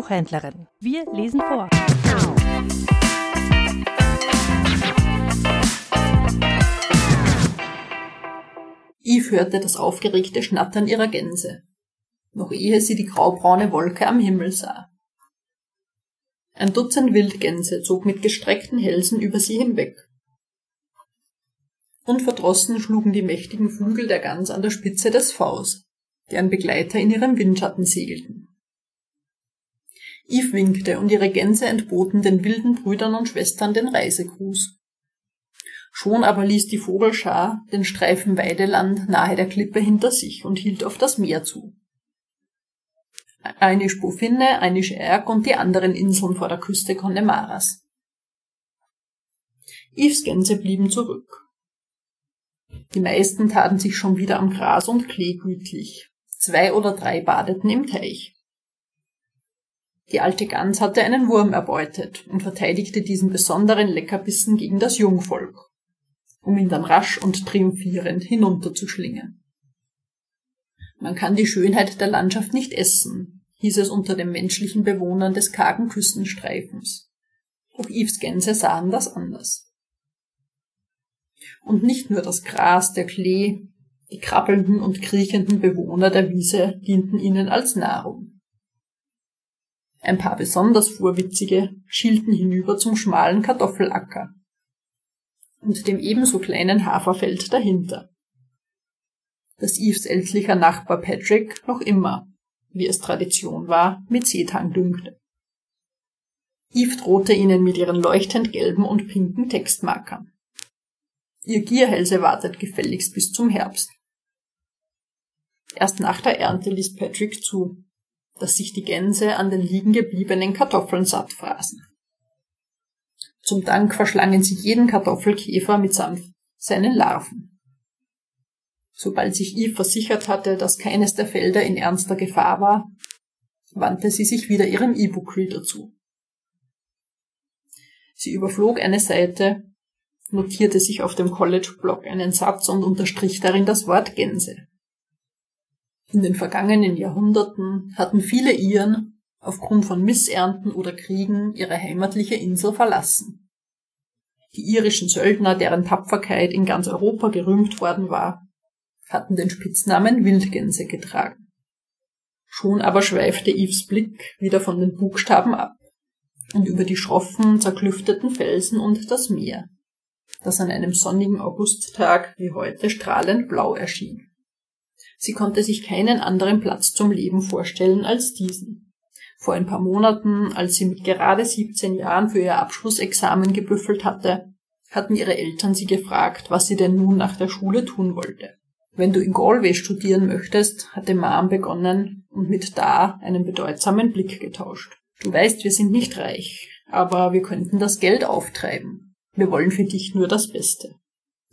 Buchhändlerin. Wir lesen vor. Eve hörte das aufgeregte Schnattern ihrer Gänse, noch ehe sie die graubraune Wolke am Himmel sah. Ein Dutzend Wildgänse zog mit gestreckten Hälsen über sie hinweg. Unverdrossen schlugen die mächtigen Flügel der Gans an der Spitze des Vs, deren Begleiter in ihrem Windschatten segelten. Eve winkte und ihre Gänse entboten den wilden Brüdern und Schwestern den Reisegruß. Schon aber ließ die Vogelschar den Streifen Weideland nahe der Klippe hinter sich und hielt auf das Meer zu. Eine Spofinne, eine Erg und die anderen Inseln vor der Küste Connemaras. Yves Gänse blieben zurück. Die meisten taten sich schon wieder am Gras und Klee gütlich. Zwei oder drei badeten im Teich. Die alte Gans hatte einen Wurm erbeutet und verteidigte diesen besonderen Leckerbissen gegen das Jungvolk, um ihn dann rasch und triumphierend hinunterzuschlingen. Man kann die Schönheit der Landschaft nicht essen, hieß es unter den menschlichen Bewohnern des kargen Küstenstreifens. Doch Yves Gänse sahen das anders. Und nicht nur das Gras, der Klee, die krabbelnden und kriechenden Bewohner der Wiese dienten ihnen als Nahrung. Ein paar besonders Vorwitzige schielten hinüber zum schmalen Kartoffelacker und dem ebenso kleinen Haferfeld dahinter dass Eves ältlicher Nachbar Patrick noch immer, wie es Tradition war, mit Seetang dünkte. Eve drohte ihnen mit ihren leuchtend gelben und pinken Textmarkern. Ihr Gierhälse wartet gefälligst bis zum Herbst. Erst nach der Ernte ließ Patrick zu, dass sich die Gänse an den liegen gebliebenen Kartoffeln satt fraßen. Zum Dank verschlangen sie jeden Kartoffelkäfer mitsamt seinen Larven. Sobald sich Eve versichert hatte, dass keines der Felder in ernster Gefahr war, wandte sie sich wieder ihrem E-Book-Reader zu. Sie überflog eine Seite, notierte sich auf dem College-Blog einen Satz und unterstrich darin das Wort Gänse. In den vergangenen Jahrhunderten hatten viele Iren aufgrund von Missernten oder Kriegen ihre heimatliche Insel verlassen. Die irischen Söldner, deren Tapferkeit in ganz Europa gerühmt worden war, hatten den Spitznamen Wildgänse getragen. Schon aber schweifte Yves Blick wieder von den Buchstaben ab und über die schroffen, zerklüfteten Felsen und das Meer, das an einem sonnigen Augusttag wie heute strahlend blau erschien. Sie konnte sich keinen anderen Platz zum Leben vorstellen als diesen. Vor ein paar Monaten, als sie mit gerade 17 Jahren für ihr Abschlussexamen gebüffelt hatte, hatten ihre Eltern sie gefragt, was sie denn nun nach der Schule tun wollte. Wenn du in Galway studieren möchtest, hatte Mom begonnen und mit da einen bedeutsamen Blick getauscht. Du weißt, wir sind nicht reich, aber wir könnten das Geld auftreiben. Wir wollen für dich nur das Beste.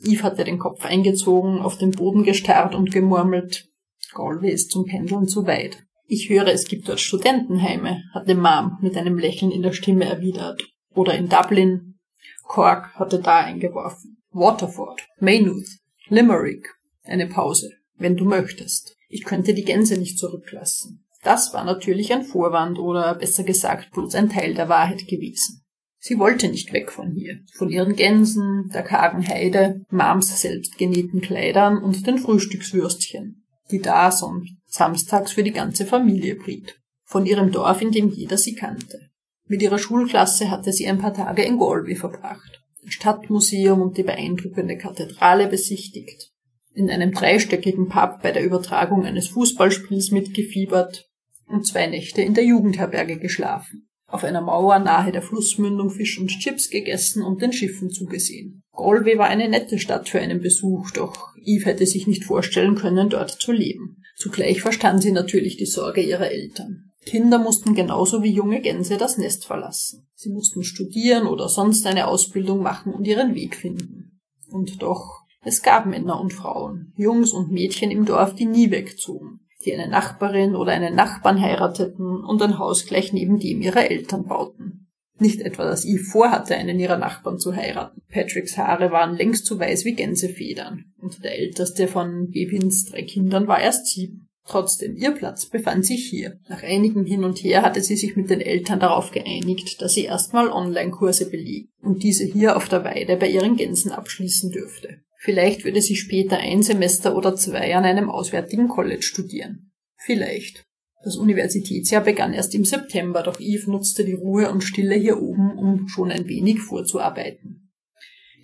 Eve hatte den Kopf eingezogen, auf den Boden gestarrt und gemurmelt, Galway ist zum Pendeln zu weit. Ich höre, es gibt dort Studentenheime, hatte Mom mit einem Lächeln in der Stimme erwidert. Oder in Dublin. Cork hatte da eingeworfen. Waterford, Maynooth, Limerick, eine Pause, wenn du möchtest. Ich könnte die Gänse nicht zurücklassen. Das war natürlich ein Vorwand oder besser gesagt bloß ein Teil der Wahrheit gewesen. Sie wollte nicht weg von hier, von ihren Gänsen, der kargen Heide, Mams selbstgenähten Kleidern und den Frühstückswürstchen, die da und samstags für die ganze Familie briet, von ihrem Dorf, in dem jeder sie kannte. Mit ihrer Schulklasse hatte sie ein paar Tage in Galway verbracht, das Stadtmuseum und die beeindruckende Kathedrale besichtigt, in einem dreistöckigen Pub bei der Übertragung eines Fußballspiels mitgefiebert und zwei Nächte in der Jugendherberge geschlafen. Auf einer Mauer nahe der Flussmündung Fisch und Chips gegessen und den Schiffen zugesehen. Galway war eine nette Stadt für einen Besuch, doch Eve hätte sich nicht vorstellen können, dort zu leben. Zugleich verstand sie natürlich die Sorge ihrer Eltern. Kinder mussten genauso wie junge Gänse das Nest verlassen. Sie mussten studieren oder sonst eine Ausbildung machen und ihren Weg finden. Und doch es gab Männer und Frauen, Jungs und Mädchen im Dorf, die nie wegzogen, die eine Nachbarin oder einen Nachbarn heirateten und ein Haus gleich neben dem ihrer Eltern bauten. Nicht etwa, dass Eve vorhatte, einen ihrer Nachbarn zu heiraten. Patricks Haare waren längst so weiß wie Gänsefedern, und der älteste von Bevins drei Kindern war erst sieben. Trotzdem, ihr Platz befand sich hier. Nach einigem Hin und Her hatte sie sich mit den Eltern darauf geeinigt, dass sie erstmal Online-Kurse belegt und diese hier auf der Weide bei ihren Gänsen abschließen dürfte. Vielleicht würde sie später ein Semester oder zwei an einem auswärtigen College studieren. Vielleicht. Das Universitätsjahr begann erst im September, doch Eve nutzte die Ruhe und Stille hier oben, um schon ein wenig vorzuarbeiten.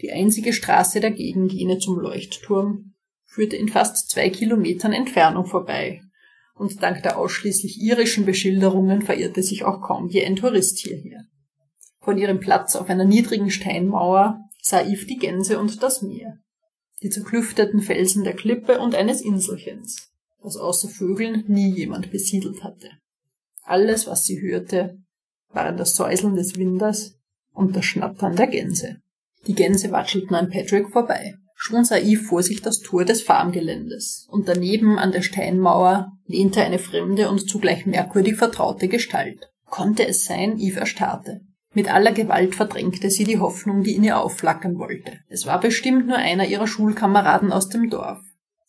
Die einzige Straße der Gegend, jene zum Leuchtturm, führte in fast zwei Kilometern Entfernung vorbei, und dank der ausschließlich irischen Beschilderungen verirrte sich auch kaum je ein Tourist hierher. Von ihrem Platz auf einer niedrigen Steinmauer sah Yves die Gänse und das Meer, die zerklüfteten Felsen der Klippe und eines Inselchens, das außer Vögeln nie jemand besiedelt hatte. Alles, was sie hörte, waren das Säuseln des Windes und das Schnattern der Gänse. Die Gänse watschelten an Patrick vorbei. Schon sah Eve vor sich das Tor des Farmgeländes, und daneben an der Steinmauer lehnte eine fremde und zugleich merkwürdig vertraute Gestalt. Konnte es sein, Eve erstarrte. Mit aller Gewalt verdrängte sie die Hoffnung, die in ihr aufflackern wollte. Es war bestimmt nur einer ihrer Schulkameraden aus dem Dorf.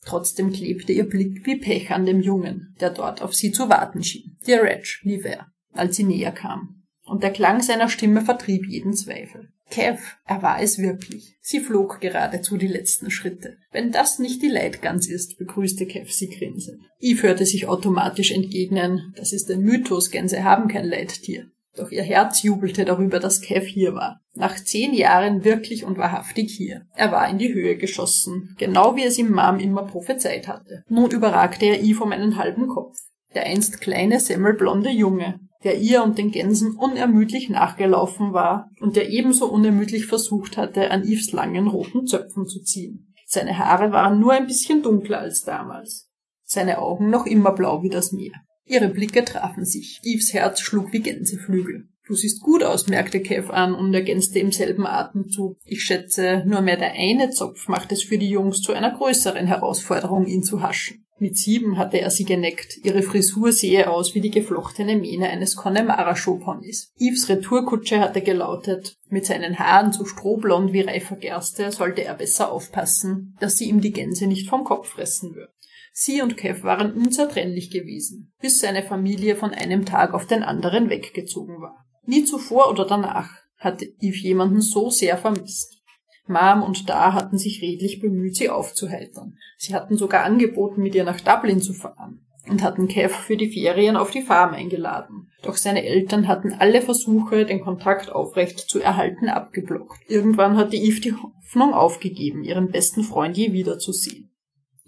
Trotzdem klebte ihr Blick wie Pech an dem Jungen, der dort auf sie zu warten schien. Der Reg, lief er, als sie näher kam. Und der Klang seiner Stimme vertrieb jeden Zweifel. Kev, er war es wirklich. Sie flog geradezu die letzten Schritte. Wenn das nicht die Leitgans ist, begrüßte Kev sie grinsend. Eve hörte sich automatisch entgegnen, das ist ein Mythos, Gänse haben kein Leittier. Doch ihr Herz jubelte darüber, dass Kev hier war. Nach zehn Jahren wirklich und wahrhaftig hier. Er war in die Höhe geschossen, genau wie es ihm Mom immer prophezeit hatte. Nun überragte er Eve um einen halben Kopf. Der einst kleine, semmelblonde Junge, der ihr und den Gänsen unermüdlich nachgelaufen war und der ebenso unermüdlich versucht hatte, an Yves langen roten Zöpfen zu ziehen. Seine Haare waren nur ein bisschen dunkler als damals. Seine Augen noch immer blau wie das Meer. Ihre Blicke trafen sich. Yves Herz schlug wie Gänseflügel. Du siehst gut aus, merkte Kev an und ergänzte im selben Atemzug. Ich schätze, nur mehr der eine Zopf macht es für die Jungs zu einer größeren Herausforderung, ihn zu haschen. Mit sieben hatte er sie geneckt. Ihre Frisur sehe aus wie die geflochtene Mähne eines Connemara-Showponys. Yves Retourkutsche hatte gelautet, mit seinen Haaren so strohblond wie reifer Gerste sollte er besser aufpassen, dass sie ihm die Gänse nicht vom Kopf fressen würden. Sie und Kev waren unzertrennlich gewesen, bis seine Familie von einem Tag auf den anderen weggezogen war. Nie zuvor oder danach hatte Yves jemanden so sehr vermisst. Mom und Da hatten sich redlich bemüht, sie aufzuheitern. Sie hatten sogar angeboten, mit ihr nach Dublin zu fahren und hatten Kev für die Ferien auf die Farm eingeladen. Doch seine Eltern hatten alle Versuche, den Kontakt aufrecht zu erhalten, abgeblockt. Irgendwann hatte Eve die Hoffnung aufgegeben, ihren besten Freund je wiederzusehen.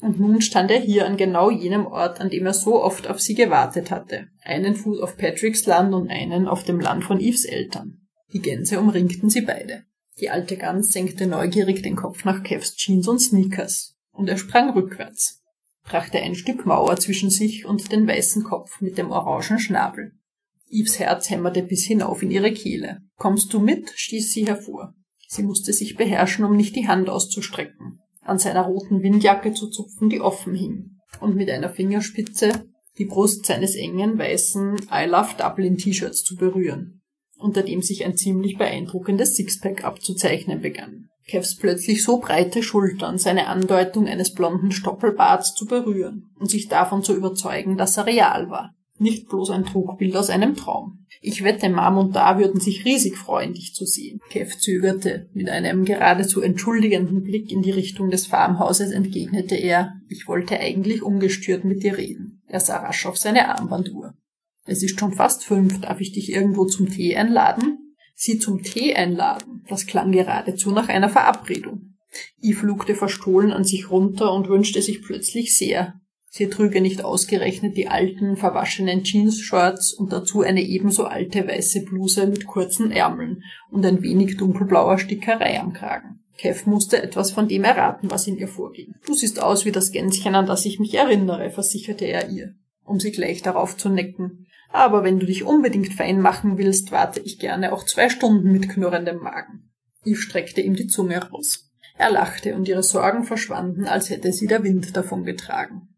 Und nun stand er hier an genau jenem Ort, an dem er so oft auf sie gewartet hatte. Einen Fuß auf Patricks Land und einen auf dem Land von Eves Eltern. Die Gänse umringten sie beide. Die alte Gans senkte neugierig den Kopf nach Kevs Jeans und Sneakers, und er sprang rückwärts, brachte ein Stück Mauer zwischen sich und den weißen Kopf mit dem orangen Schnabel. Yves Herz hämmerte bis hinauf in ihre Kehle. Kommst du mit? stieß sie hervor. Sie musste sich beherrschen, um nicht die Hand auszustrecken, an seiner roten Windjacke zu zupfen, die offen hing, und mit einer Fingerspitze die Brust seines engen, weißen I Love Dublin T-Shirts zu berühren unter dem sich ein ziemlich beeindruckendes Sixpack abzuzeichnen begann. Kevs plötzlich so breite Schultern, seine Andeutung eines blonden Stoppelbarts zu berühren und sich davon zu überzeugen, dass er real war. Nicht bloß ein Trugbild aus einem Traum. Ich wette, Mom und Da würden sich riesig freuen, dich zu sehen. Kev zögerte. Mit einem geradezu entschuldigenden Blick in die Richtung des Farmhauses entgegnete er, ich wollte eigentlich ungestört mit dir reden. Er sah rasch auf seine Armbanduhr. Es ist schon fast fünf, darf ich dich irgendwo zum Tee einladen? Sie zum Tee einladen, das klang geradezu nach einer Verabredung. Eve lugte verstohlen an sich runter und wünschte sich plötzlich sehr. Sie trüge nicht ausgerechnet die alten, verwaschenen Jeans-Shorts und dazu eine ebenso alte weiße Bluse mit kurzen Ärmeln und ein wenig dunkelblauer Stickerei am Kragen. Kev musste etwas von dem erraten, was in ihr vorging. Du siehst aus wie das Gänschen, an das ich mich erinnere, versicherte er ihr, um sie gleich darauf zu necken. Aber wenn du dich unbedingt fein machen willst, warte ich gerne auch zwei Stunden mit knurrendem Magen. Eve streckte ihm die Zunge raus. Er lachte und ihre Sorgen verschwanden, als hätte sie der Wind davon getragen.